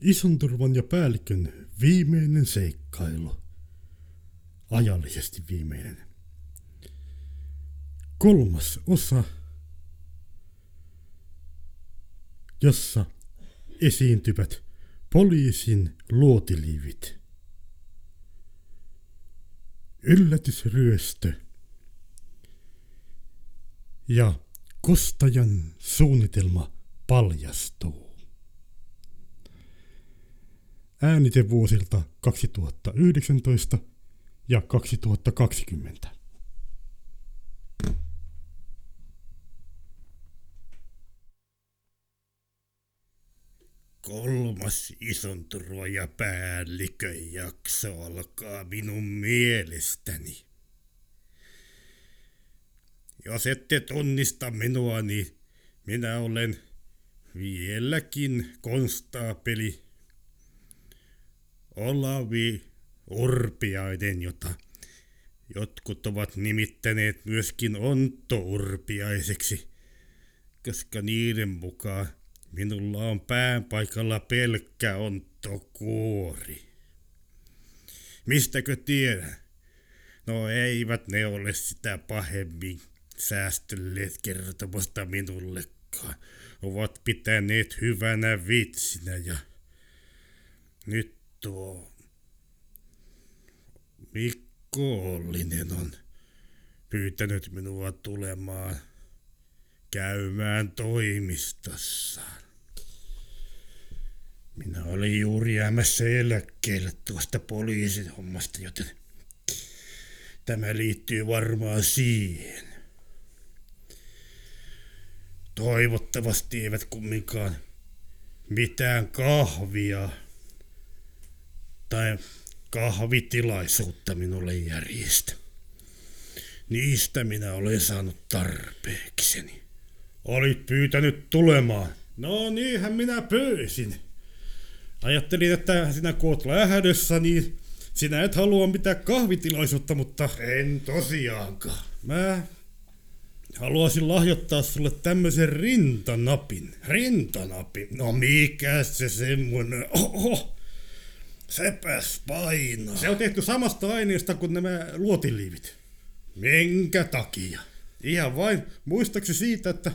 Ison turvan ja päällikön viimeinen seikkailu. Ajallisesti viimeinen. Kolmas osa, jossa esiintyvät poliisin luotiliivit. Yllätysryöstö ja kostajan suunnitelma paljastuu. Äänitevuosilta 2019 ja 2020. Kolmas ison turva päällikön jakso alkaa minun mielestäni. Jos ette tunnista minua, niin minä olen vieläkin konstaapeli Olavi Urpiainen, jota jotkut ovat nimittäneet myöskin Ontto Urpiaiseksi, koska niiden mukaan minulla on pään paikalla pelkkä Ontto Kuori. Mistäkö tiedän? No eivät ne ole sitä pahemmin säästelleet kertomasta minullekaan. Ovat pitäneet hyvänä vitsinä ja nyt tuo Mikko Ollinen on pyytänyt minua tulemaan käymään toimistossaan. Minä olin juuri jäämässä eläkkeelle tuosta poliisin hommasta, joten tämä liittyy varmaan siihen. Toivottavasti eivät kumminkaan mitään kahvia tai kahvitilaisuutta minulle järjestä. Niistä minä olen saanut tarpeekseni. Olit pyytänyt tulemaan. No niinhän minä pyysin. Ajattelin, että sinä kun oot lähdössä, niin sinä et halua mitään kahvitilaisuutta, mutta... En tosiaankaan. Mä haluaisin lahjoittaa sulle tämmöisen rintanapin. Rintanapin? No mikä se semmonen? Oho, sepäs painaa. Se on tehty samasta aineesta kuin nämä luotiliivit. Minkä takia? Ihan vain muistaksi siitä, että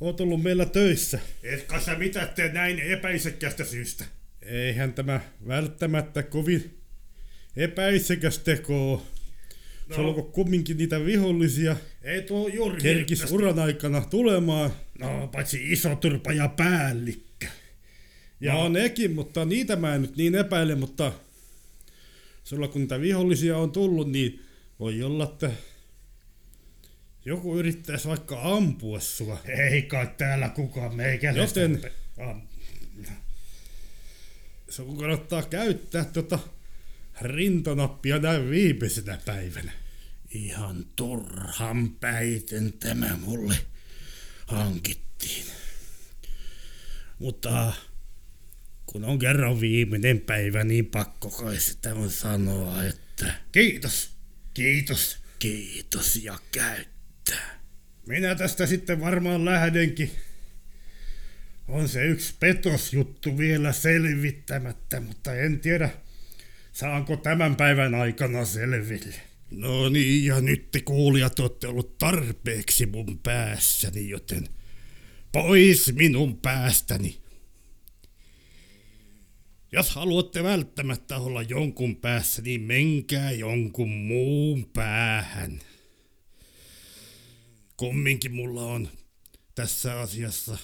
oot ollut meillä töissä. Etkä sä mitä tee näin epäisekästä syystä? Eihän tämä välttämättä kovin epäisekäs teko No. Se on kumminkin niitä vihollisia. Ei tuo juuri Kerkis uran aikana tulemaan. No, paitsi iso turpa ja päällikkö. Ja no nekin, mutta niitä mä en nyt niin epäile, mutta sulla kun niitä vihollisia on tullut, niin voi olla, että joku yrittäisi vaikka ampua sua. Ei kai täällä kukaan meikäläistä. Joten sun kannattaa käyttää tota rintanappia näin viimeisenä päivänä. Ihan turhan päiten tämä mulle hankittiin. Mutta kun on kerran viimeinen päivä, niin pakko kai sitä on sanoa, että kiitos, kiitos, kiitos ja käyttää. Minä tästä sitten varmaan lähdenkin. On se yksi petosjuttu vielä selvittämättä, mutta en tiedä, saanko tämän päivän aikana selville. No niin, ja nyt te kuulijat olette ollut tarpeeksi mun päässäni, joten pois minun päästäni. Jos haluatte välttämättä olla jonkun päässä, niin menkää jonkun muun päähän. Kumminkin mulla on tässä asiassa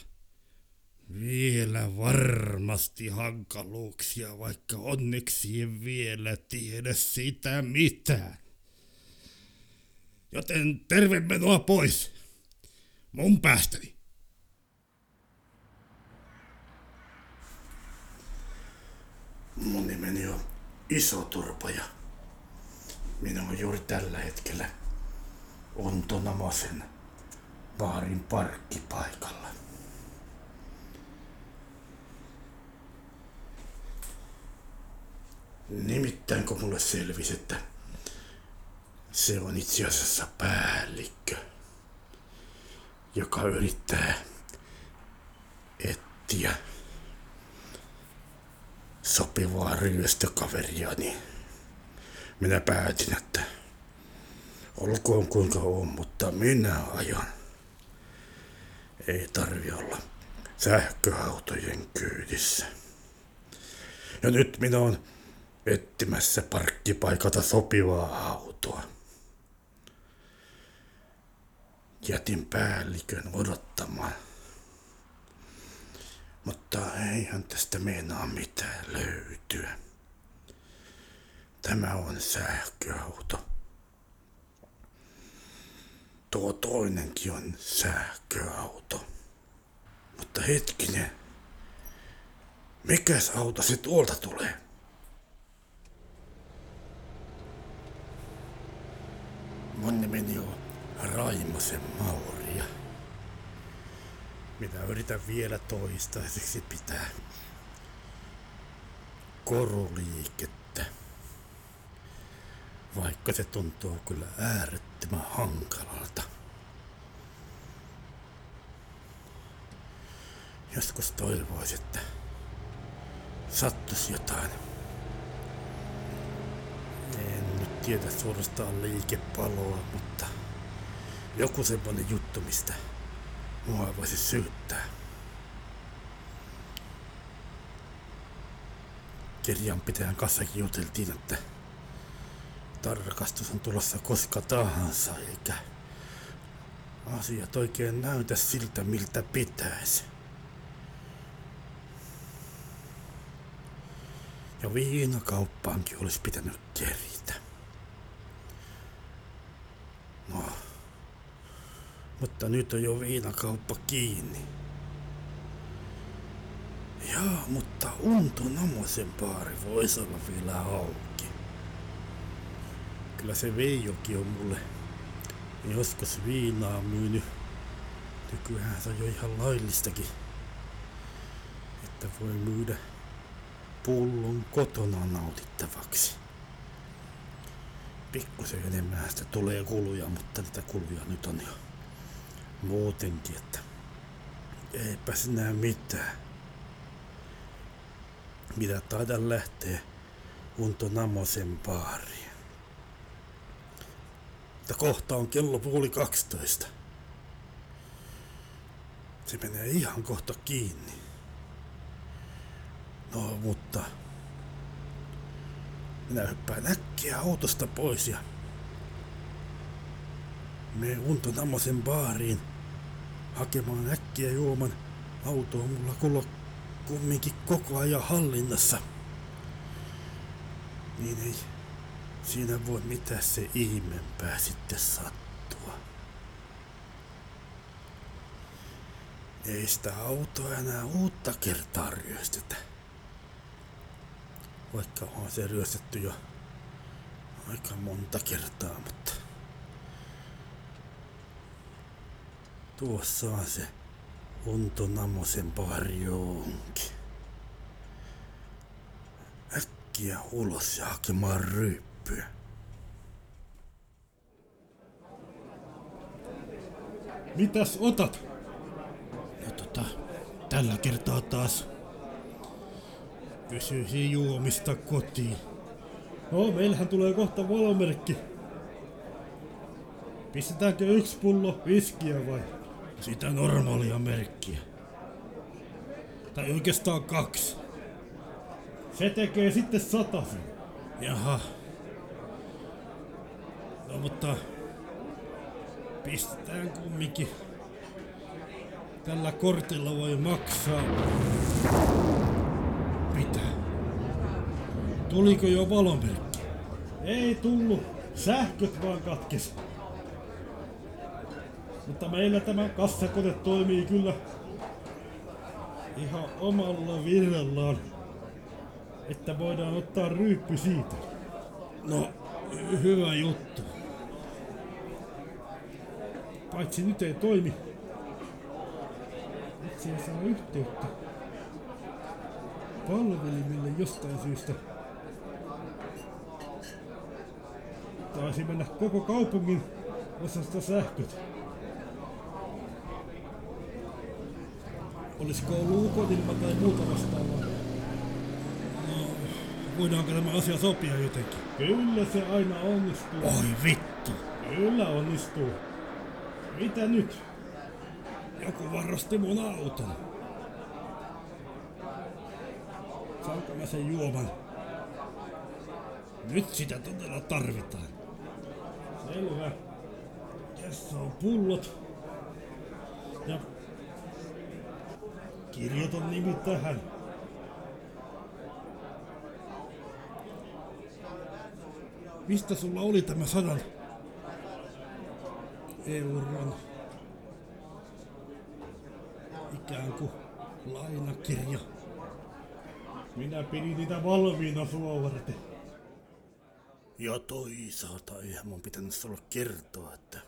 vielä varmasti hankaluuksia, vaikka onneksi en vielä tiedä sitä mitään. Joten terve menoa pois. Mun päästäni. Mun nimeni on Iso Turpa ja minä olen juuri tällä hetkellä Ontonamasen baarin parkkipaikalla. Nimittäin kun mulle selvisi, että se on itse asiassa päällikkö, joka yrittää etsiä sopivaa ryöstökaveria, niin minä päätin, että olkoon kuinka on, mutta minä ajan. Ei tarvi olla sähköautojen kyydissä. Ja nyt minä olen etsimässä parkkipaikalta sopivaa autoa. Jätin päällikön odottamaan. Mutta eihän tästä meinaa mitään löytyä. Tämä on sähköauto. Tuo toinenkin on sähköauto. Mutta hetkinen. Mikäs auto se tuolta tulee? Mun nimeni on Raimosen Mauria. Minä yritän vielä toistaiseksi pitää koruliikettä. Vaikka se tuntuu kyllä äärettömän hankalalta. Joskus toivoisin, että sattuisi jotain. En nyt tiedä suorastaan liikepaloa, mutta joku semmonen juttu, mistä mua voisi syyttää. Kirjanpitäjän kanssakin juteltiin, että tarkastus on tulossa koska tahansa, eikä asiat oikein näytä siltä, miltä pitäisi. Ja viinakauppaankin olisi pitänyt keritä. No, mutta nyt on jo viinakauppa kiinni. Jaa, mutta Unto Namosen baari voisi olla vielä auki. Kyllä se Veijokin on mulle joskus viinaa myynyt. Nykyään se on jo ihan laillistakin, että voi myydä pullon kotona nautittavaksi. Pikkusen enemmän sitä tulee kuluja, mutta niitä kuluja nyt on jo muutenkin, että eipä sinä mitään. Mitä taida lähteä Unto Namosen baariin. Mutta kohta on kello puoli 12. Se menee ihan kohta kiinni. No, mutta minä hyppään äkkiä autosta pois ja me Unto Namosen baariin hakemaan äkkiä juoman. Auto on mulla kulla kumminkin koko ajan hallinnassa. Niin ei siinä voi mitään se ihmeempää sitten sattua. Ei sitä autoa enää uutta kertaa ryöstetä. Vaikka on se ryöstetty jo aika monta kertaa, mutta tuossa on se Unto Namosen parjoonki. Äkkiä ulos ja hakemaan ryyppyä. Mitäs otat? No tota, tällä kertaa taas Kysyisin juomista kotiin. No, meillähän tulee kohta valomerkki. Pistetäänkö yksi pullo viskiä vai? Sitä normaalia merkkiä. Tai oikeastaan kaksi. Se tekee sitten satasen. Jaha. No mutta pistetään kumminkin. Tällä kortilla voi maksaa. Mitä? Tuliko jo valomerkki? Ei tullut. Sähköt vaan katkes. Mutta meillä tämä kassakone toimii kyllä ihan omalla virrallaan. Että voidaan ottaa ryyppy siitä. No, hyvä juttu. Paitsi nyt ei toimi. Nyt ei saa yhteyttä palvelimille jostain syystä. Taisi mennä koko kaupungin osasta sähköt. Olisiko ollut ukonilma tai muuta vastaavaa? No, Voidaanko tämä asia sopia jotenkin? Kyllä se aina onnistuu. Oi vittu. Kyllä onnistuu. Mitä nyt? Joku varasti mun auton. Saanko mä sen juoman? Nyt sitä todella tarvitaan. Selvä. Tässä on pullot. Ja kirjoitan nimi tähän. Mistä sulla oli tämä sadan euron ikään kuin lainakirja? Minä pidin niitä valmiina sua varten. Ja toisaalta eihän mun pitänyt sulle kertoa, että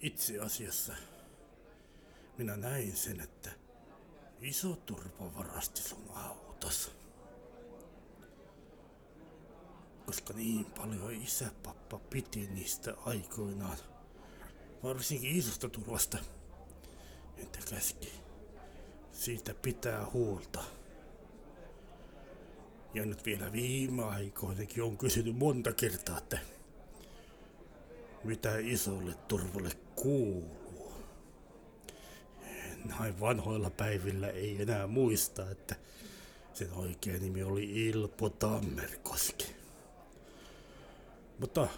itse asiassa minä näin sen, että iso turpa varasti sun autos. Koska niin paljon isäpappa piti niistä aikoinaan, varsinkin isosta turvasta, että käski siitä pitää huolta. Ja nyt vielä viime aikoinakin on kysynyt monta kertaa, että mitä isolle turvalle kuuluu. Näin vanhoilla päivillä ei enää muista, että sen oikea nimi oli Ilpo Tammerkoski. Mutta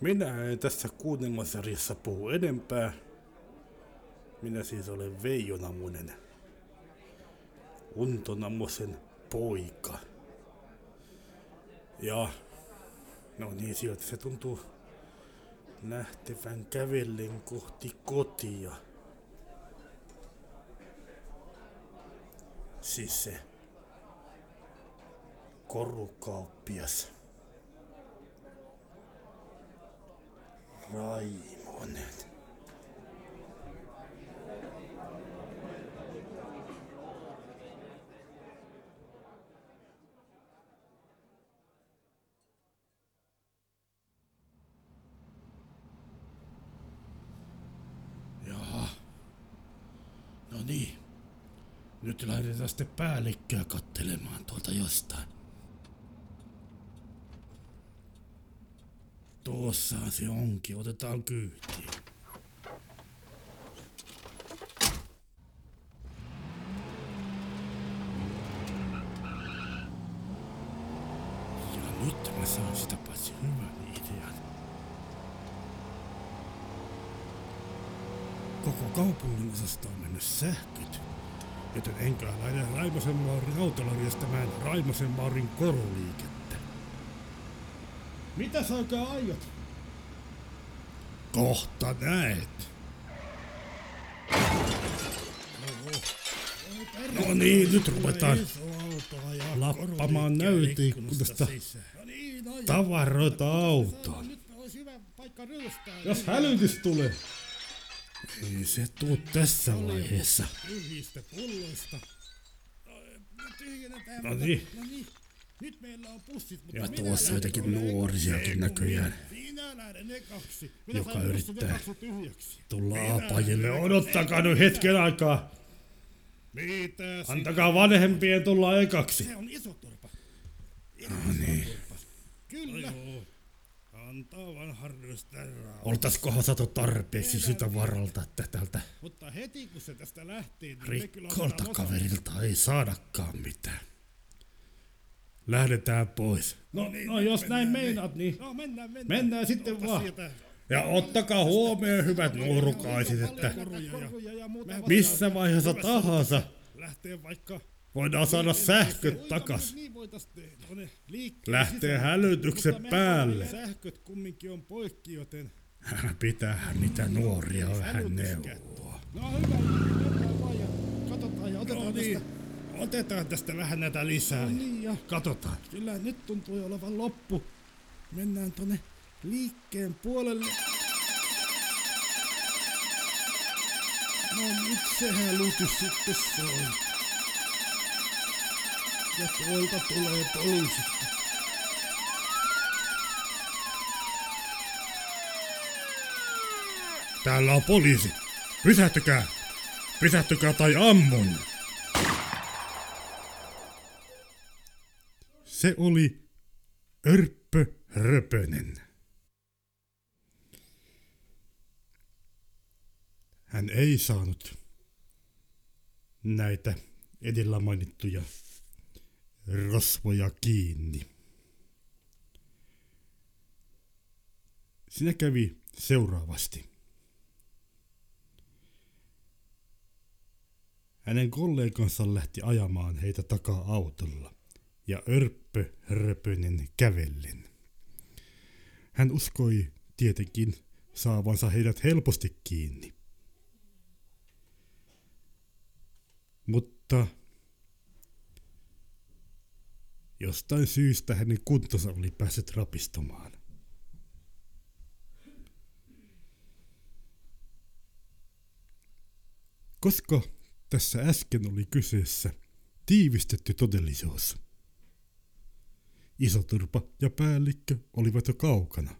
minä en tässä kuunnelmasarjassa puhu enempää. Minä siis olen Veijo Namunen. Unto Namosen poika. Ja no niin sieltä se tuntuu lähtevän kävellen kohti kotia. Siis se korukauppias. Raimonen. Jaha. No niin. Nyt lähdetään sitten päällikköä kattelemaan tuolta jostain. Tuossahan se onkin, otetaan. Koko kaupungin osasta on mennyt sähköt. Joten enkä lähde Raimosen Maurin autolla viestämään Raimosen Maurin koruliikettä. Mitä sä oikein aiot? Kohta näet. No niin, nyt ruvetaan lappamaan näyteikkunasta tavaroita autoon. Jos hälytys tulee. Ei se tuu tässä vaiheessa. tyhjistä pulloista. Tyhjennetään. No niin, No niin. Nyt meillä on pussit, mutta ja tuossa jotenkin nuoriakin näköjään, joka yrittää tulla apajille. Odottakaa nyt hetken aikaa. Mitä Antakaa vanhempien tulla ekaksi. Se on iso turpa. No niin, Kyllä. Antaa vanha rystärää. oltaiskohan saatu tarpeeksi sitä varalta, että tältä Mutta heti kun se tästä lähtee, niin rikkolta kaverilta ei saadakaan mitään. Lähdetään pois. No, no jos näin meinaat, niin No mennään, mennään. mennään sitten Ota vaan. sieltä Ja ottakaa huomioon, hyvät nuorukaiset, että missä vaiheessa tahansa lähtee vaikka voidaan saada sähköt takas. Niin voitais tehdä. Tuonne liikkeen Lähtee me- päälle. Sähköt kumminkin on poikki, joten... Pitää niitä nuoria vähän neuvoa. No hyvä, ja katsotaan ja otetaan No niin, tästä. otetaan tästä vähän näitä lisää. No niin, ja Katsotaan. kyllä nyt tuntuu olevan loppu. Mennään tonne liikkeen puolelle. No nyt se hälytys sitten soi. Ja tuolta tulee poliisi. Täällä on poliisi. Pysähtykää. Pysähtykää tai ammun. Se oli Örppö Röpönen. Hän ei saanut näitä edellä mainittuja rosvoja kiinni. Sinä kävi seuraavasti. Hänen kollegansa lähti ajamaan heitä takaa autolla ja Örppö Röpönen kävellen. Hän uskoi tietenkin saavansa heidät helposti kiinni. Mutta jostain syystä hänen kuntonsa oli päässyt rapistumaan. Koska tässä äsken oli kyseessä tiivistetty todellisuus. Isoturpa ja päällikkö olivat jo kaukana.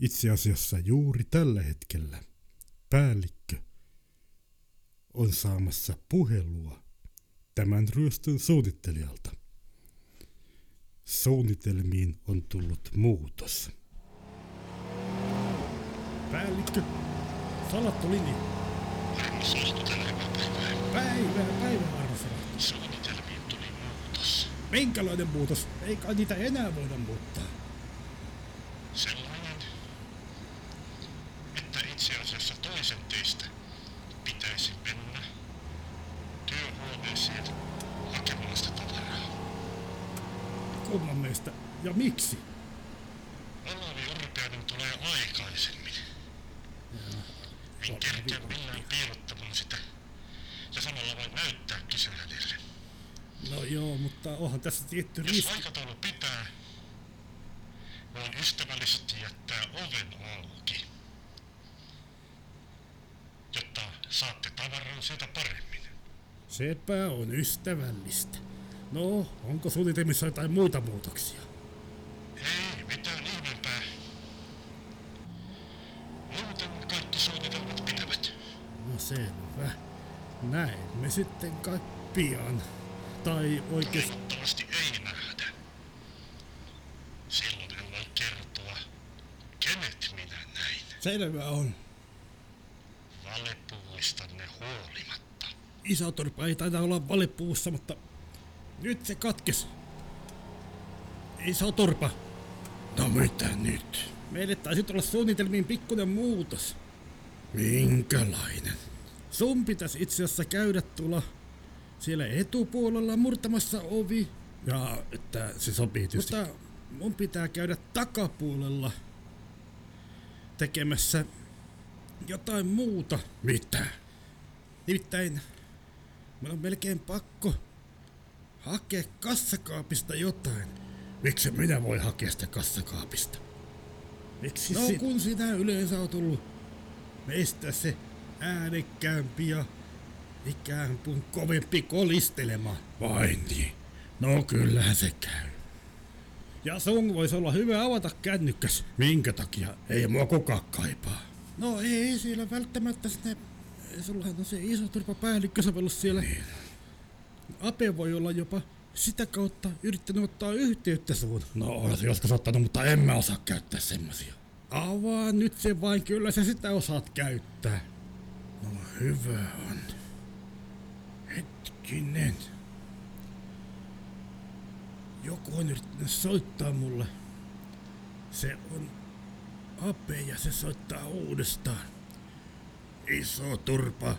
Itse asiassa juuri tällä hetkellä päällikkö on saamassa puhelua tämän ryöstön suunnittelijalta. Suunnitelmiin on tullut muutos. Päällikkö, salattu linja. Päivää, päivää, arvoisa Suunnitelmiin tuli muutos. Minkälainen muutos? Ei kai niitä enää voida muuttaa. Sellainen, että itse asiassa toisen teistä pitäisi mennä työhuoneeseen hakemaan sitä tavaraa. Kumman meistä ja miksi? Olavi Urpiainen tulee aikaisemmin. En kerkeä millään piilottamaan sitä ja samalla vain näyttää hänelle. No joo, mutta onhan tässä tietty Jos riski. aikataulu pitää, voin ystävällisesti jättää oven auki, jotta saatte tavaran sieltä paremmin. Sepä on ystävällistä. No, onko suunnitelmissa jotain muita muutoksia? Ei mitään ihmeempää. Muuten kaikki suunnitelmat pitävät. No selvä. Näin me sitten kai pian. Tai oikeesti... Toivottavasti ei nähdä. Silloin en voi kertoa, kenet minä näin. Selvä on. Valepuuistanne huolimatta. Isotorpa ei taida olla valepuussa, mutta nyt se katkes. Isotorpa. No mitä nyt? Meille taisi tulla suunnitelmiin pikkuinen muutos. Minkälainen? Sun pitäisi itse asiassa käydä tuolla siellä etupuolella murtamassa ovi. Ja että se sopii tietysti. Mutta mun pitää käydä takapuolella tekemässä jotain muuta. Mitä? Nimittäin Mun on melkein pakko hakea kassakaapista jotain. Miksi minä voi hakea sitä kassakaapista? Miksi no sit? kun sinä yleensä on tullut meistä se äänekkäämpi ja ikään kuin kovempi kolistelemaan. Vai niin? No kyllähän se käy. Ja sun voisi olla hyvä avata kännykkäs. Minkä takia? Ei mua kukaan kaipaa. No ei siellä välttämättä sinne... Sullahan on se iso turpa päällikkösovellus siellä. Niin. Ape voi olla jopa sitä kautta yrittänyt ottaa yhteyttä suun. No se joskus ottanut, mutta en mä osaa käyttää semmosia. Avaa nyt se vain, kyllä sä sitä osaat käyttää. No hyvä on. Hetkinen. Joku on yrittänyt soittaa mulle. Se on Ape ja se soittaa uudestaan. Iso turpa.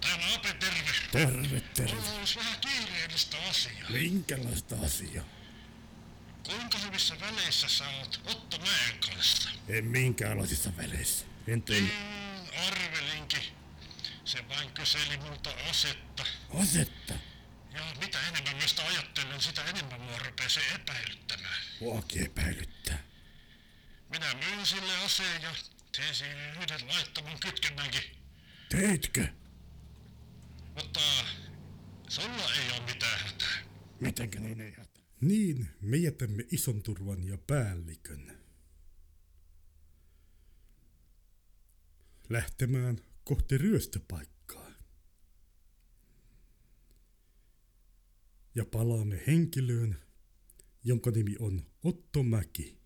Täällä Ape, terve. Terve, terve. Mulla olisi vähän kiireellistä asiaa. Minkälaista asiaa? Kuinka hyvissä väleissä sä oot Otto Mäen kanssa? En minkäänlaisissa väleissä. En tee Mm, arvelinkin. Se vain kyseli multa asetta. asetta. Ja mitä enemmän mä sitä ajattelen, sitä enemmän mua rupeaa se epäilyttämään. Muakin epäilyttää. Minä myin sille aseen ja tein siihen yhden laittoman kytkennänkin. Teitkö? Mutta sulla ei ole mitään hätää. Mitenkä niin ei hätä? Niin, me jätämme ison turvan ja päällikön. Lähtemään kohti ryöstöpaikkaa. Ja palaamme henkilöön, jonka nimi on Otto Mäki.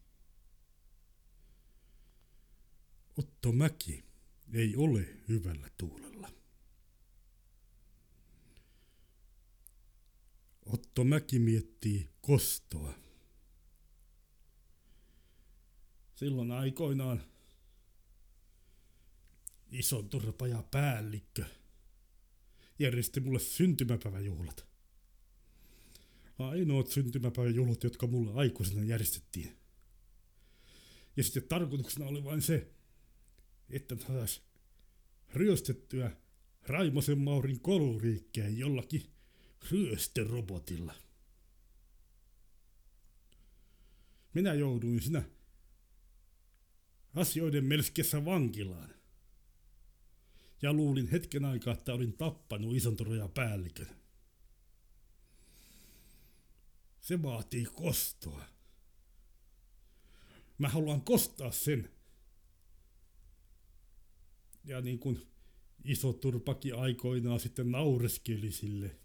Otto Mäki ei ole hyvällä tuulella. Otto Mäki miettii kostoa. Silloin aikoinaan ison turpaja päällikkö järjesti mulle syntymäpäiväjuhlat. Ainoat syntymäpäiväjuhlat, jotka mulle aikuisena järjestettiin. Ja sitten tarkoituksena oli vain se, että saisi ryöstettyä Raimosen Maurin koluriikkeen jollakin ryöstörobotilla. Minä jouduin sinä asioiden melskessä vankilaan. Ja luulin hetken aikaa, että olin tappanut isontoroja päällikön. Se vaatii kostoa. Mä haluan kostaa sen. Ja niin kuin iso turpaki aikoinaan sitten naureskeli sille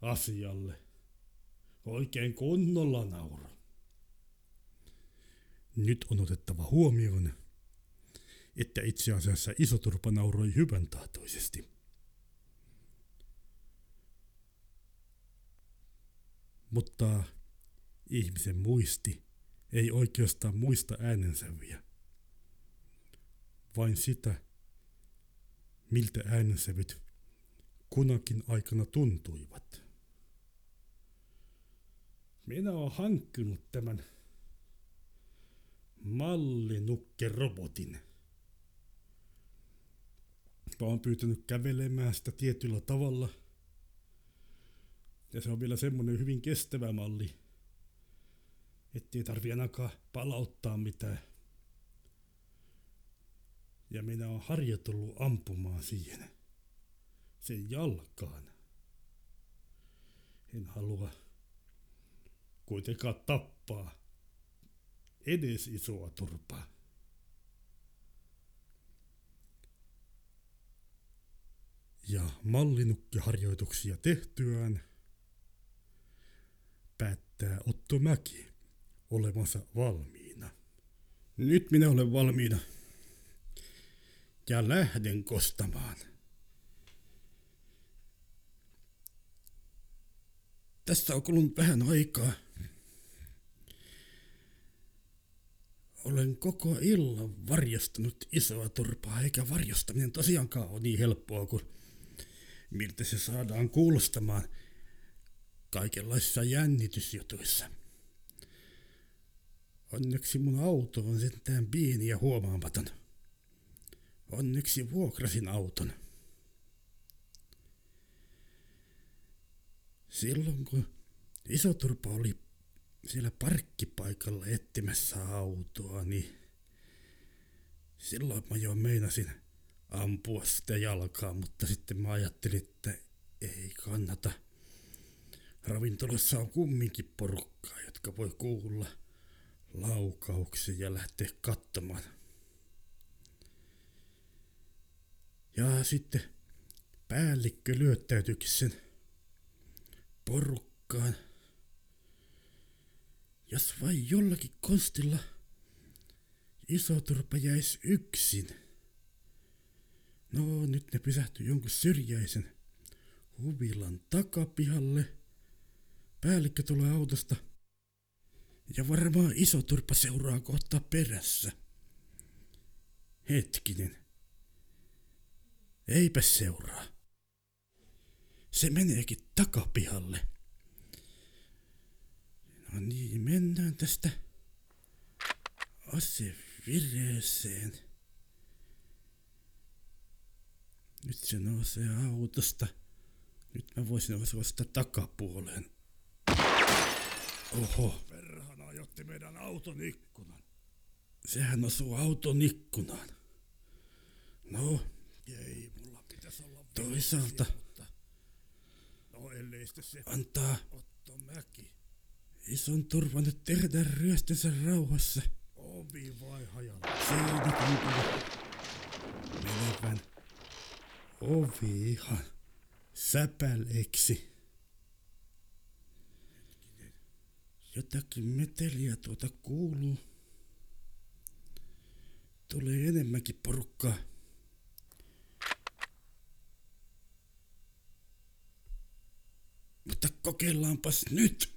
asialle. Oikein kunnolla nauro. Nyt on otettava huomioon, että itse asiassa isoturpa nauroi hyvän tahtoisesti. Mutta ihmisen muisti ei oikeastaan muista äänensävyjä, vain sitä, miltä äänensävyt kunakin aikana tuntuivat. Minä olen hankkinut tämän mallinukkerobotin. Mä oon pyytänyt kävelemään sitä tietyllä tavalla. Ja se on vielä semmonen hyvin kestävä malli, ettei tarvi ainakaan palauttaa mitään. Ja minä oon harjoitellut ampumaan siihen. Sen jalkaan. En halua kuitenkaan tappaa edes isoa turpaa. Ja mallinukkiharjoituksia tehtyään päättää Otto Mäki olevansa valmiina. Nyt minä olen valmiina ja lähden kostamaan. Tässä on kulunut vähän aikaa. Olen koko illan varjostanut isoa turpaa, eikä varjostaminen tosiaankaan ole niin helppoa kuin miltä se saadaan kuulostamaan kaikenlaisissa jännitysjutuissa. Onneksi mun auto on sentään pieni ja huomaamaton. Onneksi vuokrasin auton. Silloin kun isoturpa oli siellä parkkipaikalla etsimässä autoa, niin silloin mä jo meinasin ampua sitä jalkaa, mutta sitten mä ajattelin, että ei kannata. Ravintolassa on kumminkin porukkaa, jotka voi kuulla laukauksia ja lähteä katsomaan. Ja sitten päällikkö lyöttäytyikin sen porukkaan. Jos vain jollakin konstilla iso turpa jäisi yksin. No nyt ne pysähtyi jonkun syrjäisen huvilan takapihalle. Päällikkö tulee autosta. Ja varmaan iso turpa seuraa kohta perässä. Hetkinen. Eipä seuraa. Se meneekin takapihalle. No niin, mennään tästä asevireeseen. Nyt se nousee autosta. Nyt mä voisin osua sitä takapuoleen. Oho. Perhana ajotti meidän auton ikkunan. Sehän osuu auton ikkunaan. No, Ei mulla pitäisi olla toisaalta mutta... No ellei se antaa Otto Mäki. ison turva nyt tehdä ryöstönsä rauhassa. Ovi vai hajalla? Siinä tuntuu menevän ovi ihan säpäleksi. Jotakin meteliä tuota kuuluu. Tulee enemmänkin porukkaa. Mutta kokeillaanpas nyt.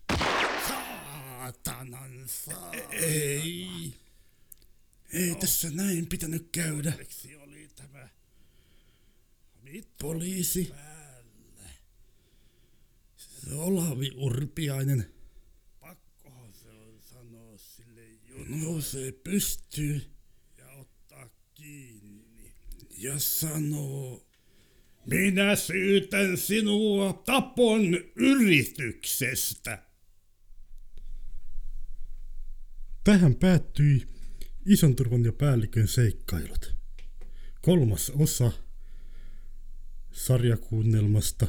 Saatanan saa. Ei. Ei tässä näin pitänyt käydä. Miksi oli tämä? Mit Poliisi. päällä? Olavi Urpiainen Pakkohan se on sanoa sille juttu nousee pystyy ja ottaa kiinni. ja sanoo, Minä syytän sinua tapon yrityksestä. Tähän päättyi ison turvan ja päällikön seikkailut. Kolmas osa sarjakuunnelmasta,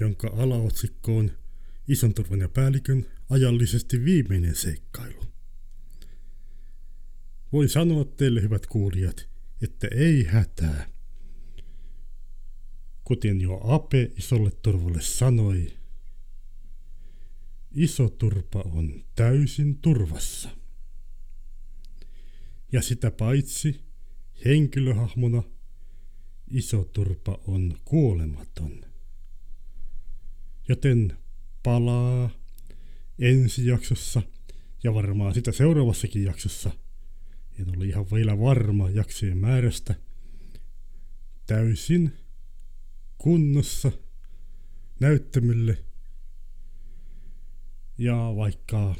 jonka alaotsikko on ison turvan ja päällikön ajallisesti viimeinen seikkailu. Voin sanoa teille, hyvät kuulijat, että ei hätää. Kuten jo Ape isolle turvalle sanoi, iso turpa on täysin turvassa. Ja sitä paitsi henkilöhahmona iso turpa on kuolematon. Joten palaa ensi jaksossa ja varmaan sitä seuraavassakin jaksossa. En ole ihan vielä varma jaksojen määrästä. Täysin kunnossa näyttämille ja vaikka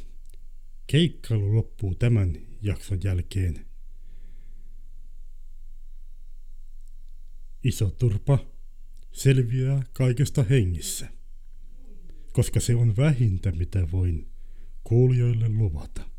keikkailu loppuu tämän jakson jälkeen, iso turpa selviää kaikesta hengissä, koska se on vähintä mitä voin kuulijoille luvata.